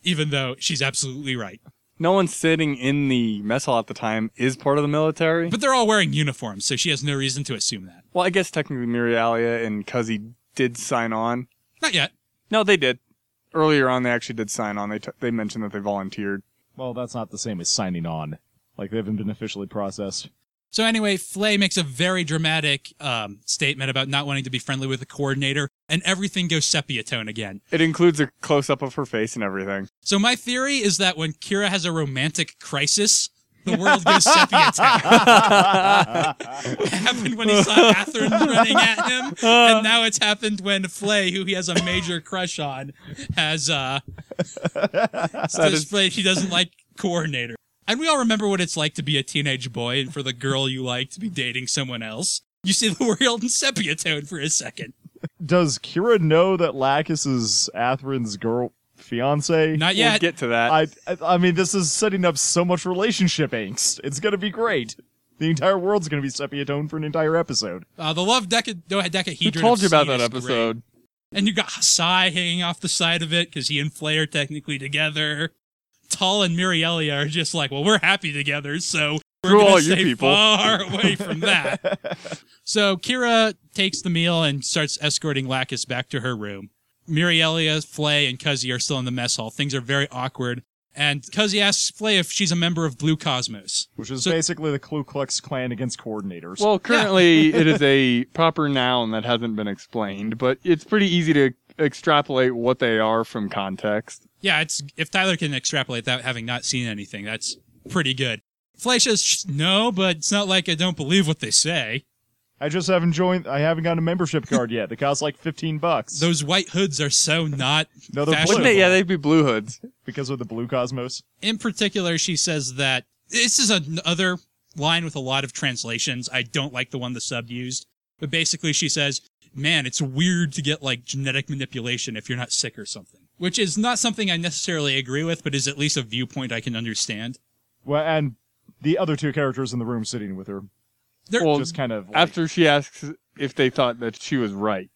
even though she's absolutely right.
No one sitting in the mess hall at the time is part of the military.
But they're all wearing uniforms, so she has no reason to assume that.
well, I guess technically Miriallia and Kuzzey did sign on.
Not yet.
No, they did. Earlier on, they actually did sign on. They t- they mentioned that they volunteered.
Well, that's not the same as signing on. Like they haven't been officially processed.
So anyway, Flay makes a very dramatic um, statement about not wanting to be friendly with the coordinator, and everything goes sepia tone again.
It includes a close up of her face and everything.
So my theory is that when Kira has a romantic crisis, the world goes sepia tone. it happened when he saw Athrun running at him, and now it's happened when Flay, who he has a major crush on, has uh, displayed he doesn't like coordinator. And we all remember what it's like to be a teenage boy and for the girl you like to be dating someone else. You see the (laughs) world in sepia tone for a second.
Does Kira know that Lacus is Athrun's girl fiance?
Not
We'll
yet.
get to that.
I, I I mean, this is setting up so much relationship angst. It's gonna be great. The entire world's gonna be sepia tone for an entire episode.
Uh, the love deca- dodecahedron.
Who told you about
that
that
is great.
episode?
And you got Hasai hanging off the side of it because he and Flay are technically together. Tolle and Miriallia are just like, well, we're happy together, so we're
Screw
gonna
all you
stay
people.
far (laughs) away from (laughs) that. so Kira takes the meal and starts escorting Lacus back to her room. Miriallia, Flay, and Kuzzey are still in the mess hall. Things are very awkward. And Kuzzey asks Flay if she's a member of Blue Cosmos.
Which is
So-
basically the Ku Klux Klan against coordinators.
Well, currently it is a proper noun that hasn't been explained, but it's pretty easy to extrapolate what they are from context.
Yeah, it's if Tyler can extrapolate that having not seen anything, that's pretty good. Flay says no, but it's not like I don't believe what they say.
I just haven't joined. I haven't gotten a membership card yet. They cost like fifteen bucks.
Those white hoods are so not
No, they're
fashionable.
Wouldn't they? Yeah, they'd be blue hoods.
because of the Blue Cosmos.
In particular, she says that this is another line with a lot of translations. I don't like the one the sub used, but basically she says, "Man, it's weird to get like genetic manipulation if you're not sick or something," which is not something I necessarily agree with, but is at least a viewpoint I can understand.
Well, and the other two characters in the room sitting with her,
They're,
Well,
just kind of like,
After she asks if they thought that she was right.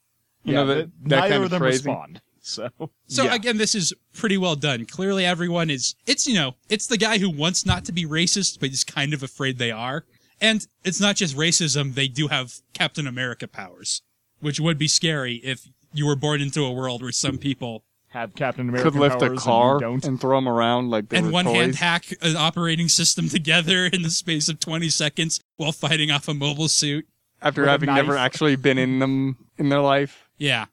You
yeah,
know, that, that
neither
kind
of
of
them
phrasing.
respond. So
So
Yeah.
again, this is pretty well done. Clearly, everyone is. It's you know, it's the guy who wants not to be racist, but is kind of afraid they are. And it's not just racism; they do have Captain America powers, which would be scary if you were born into a world where some people
have Captain America
Could lift a car
and don't.
and throw them around like they
and
were
one hand hack an operating system (laughs) together in the space of 20 seconds while fighting off a mobile suit.
after having never actually been in them in their life.
Yeah.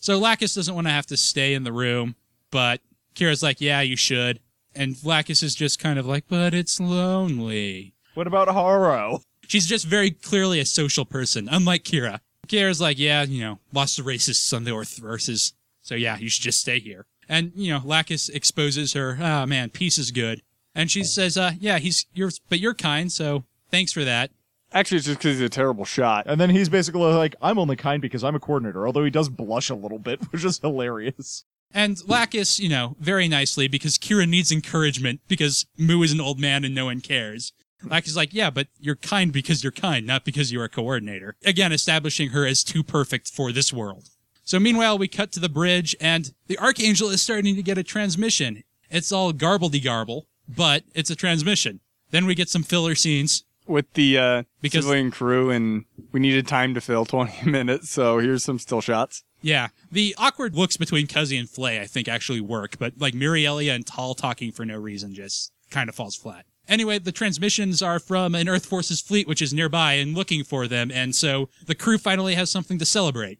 So Lacus doesn't want to have to stay in the room, but Kira's like, yeah, you should. And Lacus is just kind of like, but it's lonely.
What about Haro?
She's just very clearly a social person, unlike Kira. Kira's like, yeah, you know, lots of racists on the Earth versus. So yeah, you should just stay here. And, you know, Lacus exposes her, ah, man, peace is good. And she says, uh, yeah, he's, you're, but you're kind, so thanks for that.
Actually, it's just because he's a terrible shot.
And then he's basically like, I'm only kind because I'm a coordinator, although he does blush a little bit, (laughs) which is hilarious.
And Lacus, you know, very nicely, because Kira needs encouragement because Mu is an old man and no one cares. Lacus is like, yeah, but you're kind because you're kind, not because you're a coordinator. Again, establishing her as too perfect for this world. So meanwhile, we cut to the bridge and the Archangel is starting to get a transmission. It's all garbledy garble, but it's a transmission. Then we get some filler scenes.
with the uh,
Because-
civilian crew, and we needed time to fill (laughs) 20 minutes, so here's some still shots.
Yeah, the awkward looks between Kuzzey and Flay, I think, actually work, but like Miriallia and Tolle talking for no reason just kind of falls flat. Anyway, the transmissions are from an Earth Forces fleet which is nearby and looking for them, and so the crew finally has something to celebrate.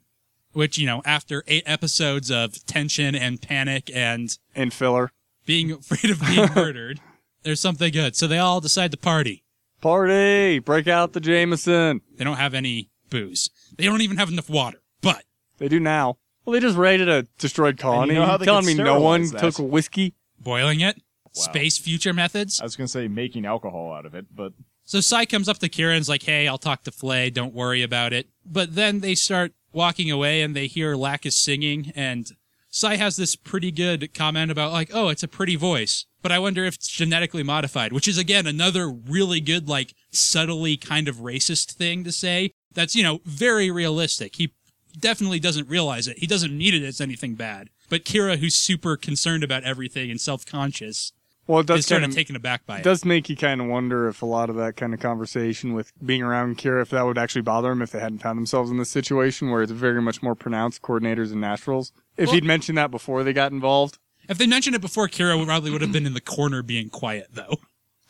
Which, you know, after eight episodes of tension and panic and
And filler.
being afraid of being murdered, (laughs) there's something good. So they all decide to party.
Party! Break out the Jameson!
They don't have any booze. They don't even have enough water. But
They do now. Well, they just raided a destroyed colony.
know how they
telling me no one
that?
took whiskey?
boiling it,
Wow.
Space future methods.
I was gonna say making alcohol out of it, but
So Sai comes up to Kira and's like, hey, I'll talk to Flay, don't worry about it. But then they start walking away and they hear Lacus singing and Sai has this pretty good comment about like, oh, it's a pretty voice. But I wonder if it's genetically modified, which is again another really good, like subtly kind of racist thing to say. That's, you know, very realistic. He definitely doesn't realize it. He doesn't need it as anything bad. But Kira, who's super concerned about everything and self-conscious,
Well, it does
is
kind
of taken aback by
It
it.
does make you kind of wonder if a lot of that kind of conversation with being around Kira, if that would actually bother him if they hadn't found themselves in this situation where it's very much more pronounced coordinators and naturals. If
Well-
he'd mentioned that before they got involved,
If they mentioned it before, Kira probably would have been in the corner being quiet, though.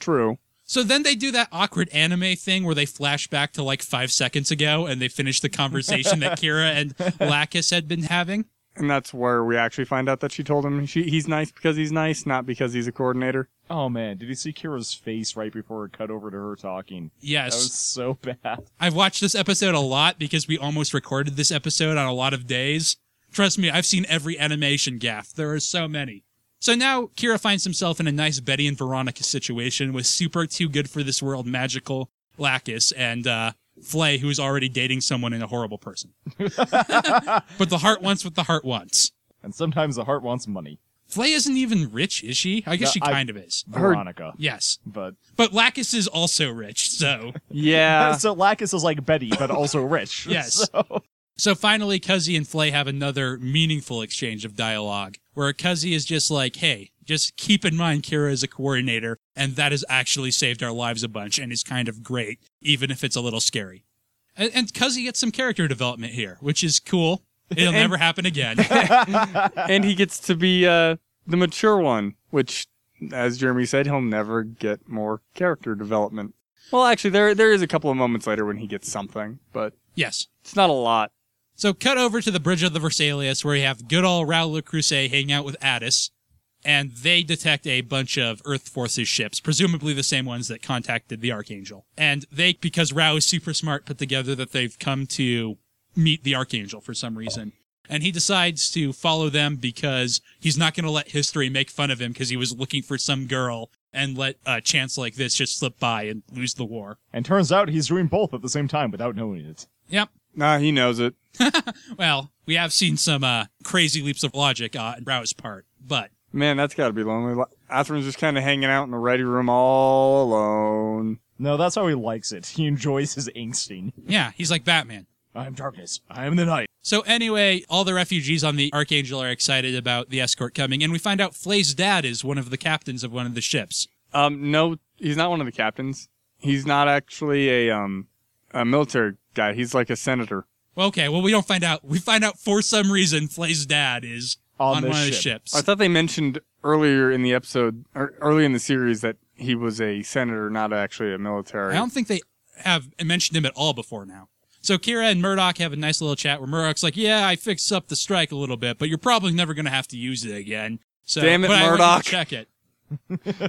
true.
So then they do that awkward anime thing where they flash back to like five seconds ago and they finish the conversation that Kira and (laughs) Lacus had been having.
And that's where we actually find out that she told him she, he's nice because he's nice, not because he's a coordinator.
Oh man, did you see Kira's face right before it cut over to her talking?
Yes.
That was so (laughs) bad.
I've watched this episode a lot because we almost recorded this episode on a lot of days. Trust me, I've seen every animation gaff. There are so many. So now Kira finds himself in a nice Betty and Veronica situation with super too good for this world magical Lacus and uh, Flay, who's already dating someone and a horrible person. (laughs) but the heart wants what the heart wants.
And sometimes the heart wants money.
Flay isn't even rich, is she? I guess
No,
she
I-
kind of is.
Veronica.
Yes.
But
But Lacus is also rich, so.
Yeah. (laughs)
so Lacus is like Betty, but also rich. (laughs)
Yes.
So-
So finally, Kuzzey and Flay have another meaningful exchange of dialogue where Kuzzey is just like, hey, just keep in mind Kira is a coordinator, and that has actually saved our lives a bunch and is kind of great, even if it's a little scary. And, and Kuzzey gets some character development here, which is cool. It'll never happen again. (laughs) (laughs)
and he gets to be uh, the mature one, which, as Jeremy said, he'll never get more character development. Well, actually, there there is a couple of moments later when he gets something, but
yes.
it's not a lot.
So cut over to the bridge of the Vesalius where you have good old Rau Le Creuset hanging out with Ades, and they detect a bunch of Earth Forces ships, presumably the same ones that contacted the Archangel. And they, because Rau is super smart, put together that they've come to meet the Archangel for some reason. And he decides to follow them because he's not going to let history make fun of him because he was looking for some girl and let a chance like this just slip by and lose the war.
and turns out he's doing both at the same time without knowing it.
Yep.
Nah, he knows it. (laughs)
Well, we have seen some uh, crazy leaps of logic uh, on Rau's part, but
Man, that's got to be lonely. Athrun's just kind of hanging out in the ready room all alone.
No, that's how he likes it. (laughs) He enjoys his angsting.
yeah, he's like Batman.
I am darkness. I am the night.
So anyway, all the refugees on the Archangel are excited about the escort coming, and we find out Flay's dad is one of the captains of one of the ships.
Um, no, he's not one of the captains. He's not actually a um a military guy. He's like a senator.
Well, okay, well we don't find out. We find out for some reason Flay's dad is
On
on,
this
one of the ships.
I thought they mentioned earlier in the episode, or early in the series, that he was a senator, not actually a military.
I don't think they have mentioned him at all before now. So Kira and Murdoch have a nice little chat where Murdoch's like, "Yeah, I fixed up the strike a little bit, but you're probably never going to have to use it again." So,
Damn it,
but I want you to
Murdoch.
Check it.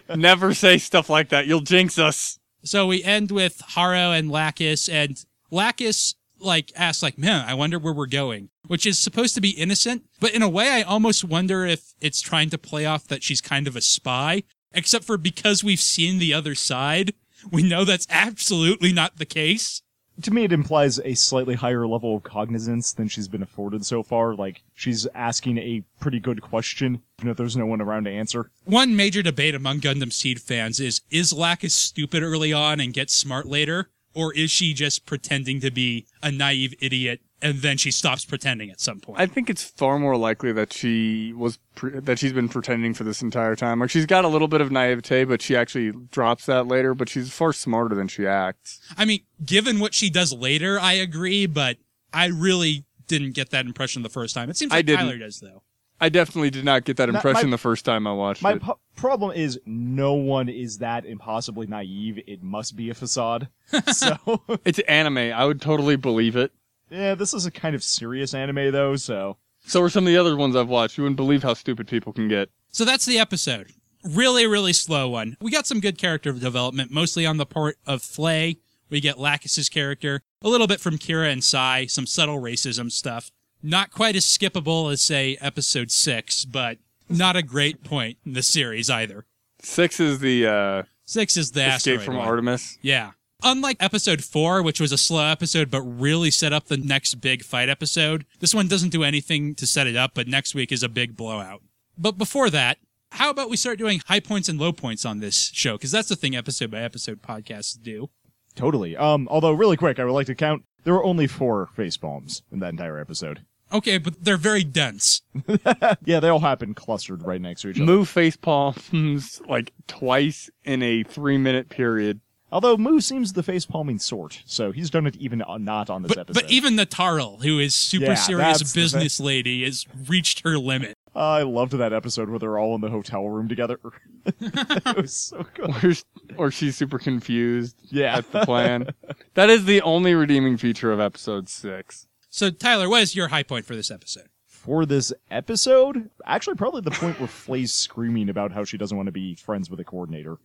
(laughs)
Never say stuff like that. You'll jinx us.
So we end with Haro and Lacus, and Lacus like asks, like, "Man, I wonder where we're going," which is supposed to be innocent, but in a way, I almost wonder if it's trying to play off that she's kind of a spy. Except for because we've seen the other side, we know that's absolutely not the case.
To me, it implies a slightly higher level of cognizance than she's been afforded so far. Like, she's asking a pretty good question, even if there's no one around to answer.
One major debate among Gundam Seed fans is is lack Lacus stupid early on and gets smart later? Or is she just pretending to be a naive idiot and then she stops pretending at some point?
I think it's far more likely that she was pre- that she's been pretending for this entire time. Like she's got a little bit of naivete, but she actually drops that later. But she's far smarter than she acts.
I mean, given what she does later, I agree, but I really didn't get that impression the first time. It seems like. Tyler does, though.
I definitely did not get that impression
my-
the first time I watched
My
it.
po- problem is no one is that impossibly naive. It must be a facade. (laughs) so, (laughs)
it's anime. I would totally believe it.
yeah, this is a kind of serious anime though, so.
So are some of the other ones I've watched. You wouldn't believe how stupid people can get.
So that's the episode. Really, really slow one. We got some good character development, mostly on the part of Flay. We get Lacus's character, a little bit from Kira and Sai, some subtle racism stuff. Not quite as skippable as, say, episode six, but not a great point in the series either.
Six is the uh,
Six is the
escape from
one.
Artemis.
Yeah. Unlike episode four, which was a slow episode but really set up the next big fight episode, this one doesn't do anything to set it up, but next week is a big blowout. But before that, how about we start doing high points and low points on this show? Because that's the thing episode by episode podcasts do.
Totally. Um, although really quick, I would like to count, there were only four face palms in that entire episode.
Okay, but they're very dense. (laughs)
Yeah, they all happen clustered right next to each other.
Move face palms like twice in a three minute period.
Although Mu seems the face palming sort, so he's done it even uh, not on this
But,
episode.
but even Natarle, who is super
Yeah,
serious business lady, has reached her limit.
I loved that episode where they're all in the hotel room together. (laughs) it was so good. (laughs)
Or, or she's super confused
Yeah.
at the plan. that is the only redeeming feature of episode six.
So, Tyler, what is your high point for this episode?
For this episode, actually, probably the point where Flay's screaming about how she doesn't want to be friends with a coordinator.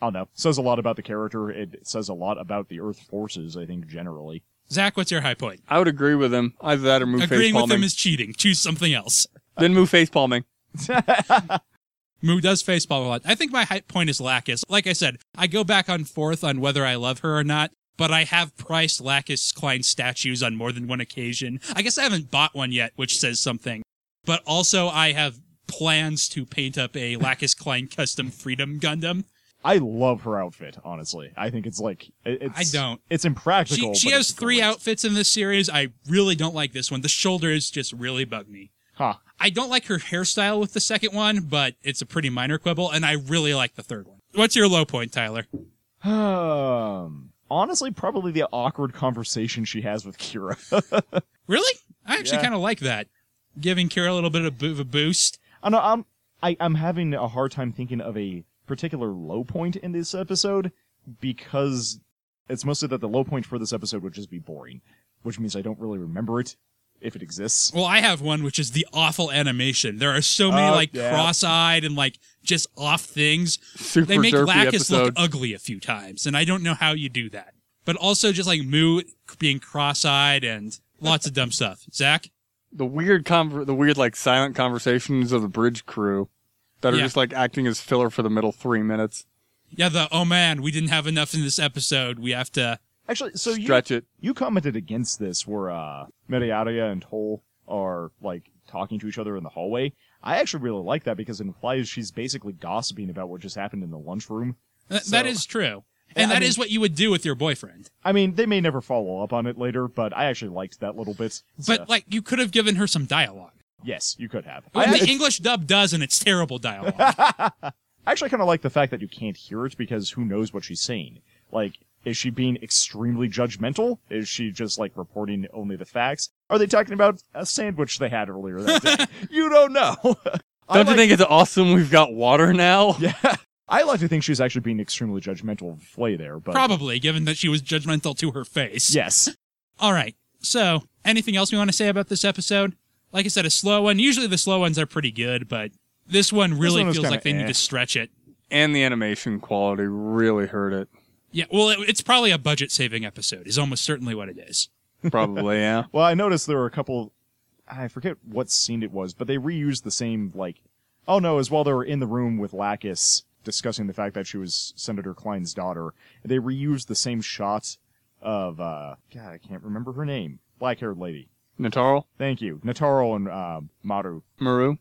I don't know. Says a lot about the character. It says a lot about the Earth forces, I think, generally.
Zach, what's your high point?
I would agree with him. Either that or move face
Agreeing with
palming.
him is cheating. Choose something else.
then move face palming. (laughs)
Mu does facepalm a lot. I think my high point is Lacus. Like I said, I go back and forth on whether I love her or not, but I have priced Lacus Clyne statues on more than one occasion. I guess I haven't bought one yet, which says something. But also, I have plans to paint up a Lacus Clyne custom Freedom Gundam.
I love her outfit, honestly. I think it's like it's.
I don't.
It's impractical.
She, she has three
great.
outfits in this series. I really don't like this one. The shoulders just really bug me.
Huh.
I don't like her hairstyle with the second one, but it's a pretty minor quibble, and I really like the third one. What's your low point, Tyler?
Um. Honestly, probably the awkward conversation she has with Kira. (laughs)
Really? I actually
Yeah.
kind of like that. Giving Kira a little bit of, bo- of a boost.
I know. I'm. I, I'm having a hard time thinking of a particular low point in this episode because it's mostly that the low point for this episode would just be boring, which means I don't really remember it if it exists.
Well, I have one, which is the awful animation. There are so many,
Oh,
like,
yeah.
cross eyed and, like, just off things.
Super
They make
derpy
Lacus look ugly a few times, and I don't know how you do that. But also just, like, Mu being cross eyed and lots of dumb (laughs) stuff. Zach?
the weird conver- the weird like silent conversations of the bridge crew that are
Yeah.
just like acting as filler for the middle three minutes.
Yeah, the, oh man, we didn't have enough in this episode. We have to.
Actually, so you
Stretch it.
you commented against this where uh Miriallia and Tolle are like talking to each other in the hallway. I actually really like that because it implies she's basically gossiping about what just happened in the lunchroom.
Th-
So-
that is true. And
I
that is
mean-
what you would do with your boyfriend.
I mean, they may never follow up on it later, but I actually liked that little bit.
But, like, you could have given her some dialogue.
yes, you could have.
Well,
I,
the English dub does, and it's terrible dialogue. (laughs)
I actually kind of like the fact that you can't hear it because who knows what she's saying. Like, is she being extremely judgmental? Is she just like reporting only the facts? Are they talking about a sandwich they had earlier that day? (laughs) you don't know. (laughs)
Don't you think it's awesome we've got water now? (laughs)
Yeah. I like to think she's actually being extremely judgmental of Flay there, but
Probably, given that she was judgmental to her face.
yes.
All right. So, anything else we want to say about this episode? Like I said, a slow one. Usually the slow ones are pretty good, but this one really
one
feels like they need
eh.
to stretch it.
And the animation quality really hurt it.
Yeah, well, it, it's probably a budget saving episode, is almost certainly what it is. (laughs)
Probably, yeah. (laughs)
Well, I noticed there were a couple. I forget what scene it was, but they reused the same like. Oh no! As while they were in the room with Lacus discussing the fact that she was Senator Clyne's daughter, they reused the same shot of. uh God, I can't remember her name. Black-haired lady.
Nataro?
Thank you, Nataro and uh, Maru.
Maru?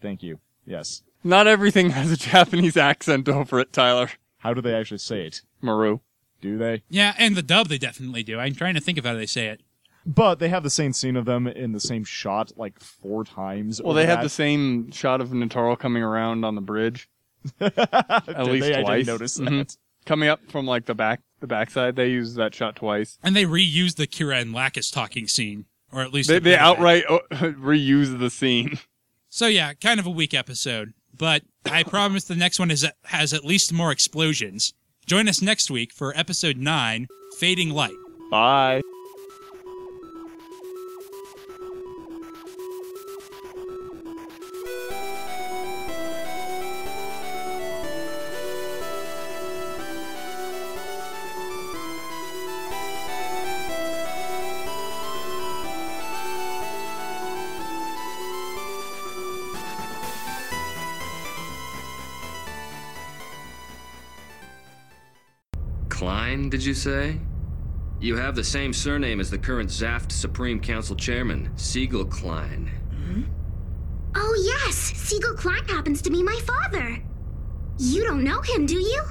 Thank you. Yes.
Not everything has a Japanese (laughs) accent over it, Tyler.
How do they actually say it?
Maru.
Do they?
Yeah, and the dub they definitely do. I'm trying to think of how they say it.
But they have the same scene of them in the same shot like four times.
Well,
over
they have the same shot of Nataro coming around on the bridge. (laughs)
Did
At least
they? I
twice.
didn't notice
Mhm.
that.
Coming up from like the back the backside, they use that shot twice.
And they reuse the Kira and Lacus talking scene, or at least
They, they
bit of it.
outright uh, (laughs) reuse the scene.
So yeah, kind of a weak episode, but I promise the next one is has at least more explosions. Join us next week for episode 9, Fading Light.
Bye.
Say? You have the same surname as the current Zaft Supreme Council Chairman, Siegel Clyne. Hmm?
Oh, yes, Siegel Clyne happens to be my father. You don't know him, do you?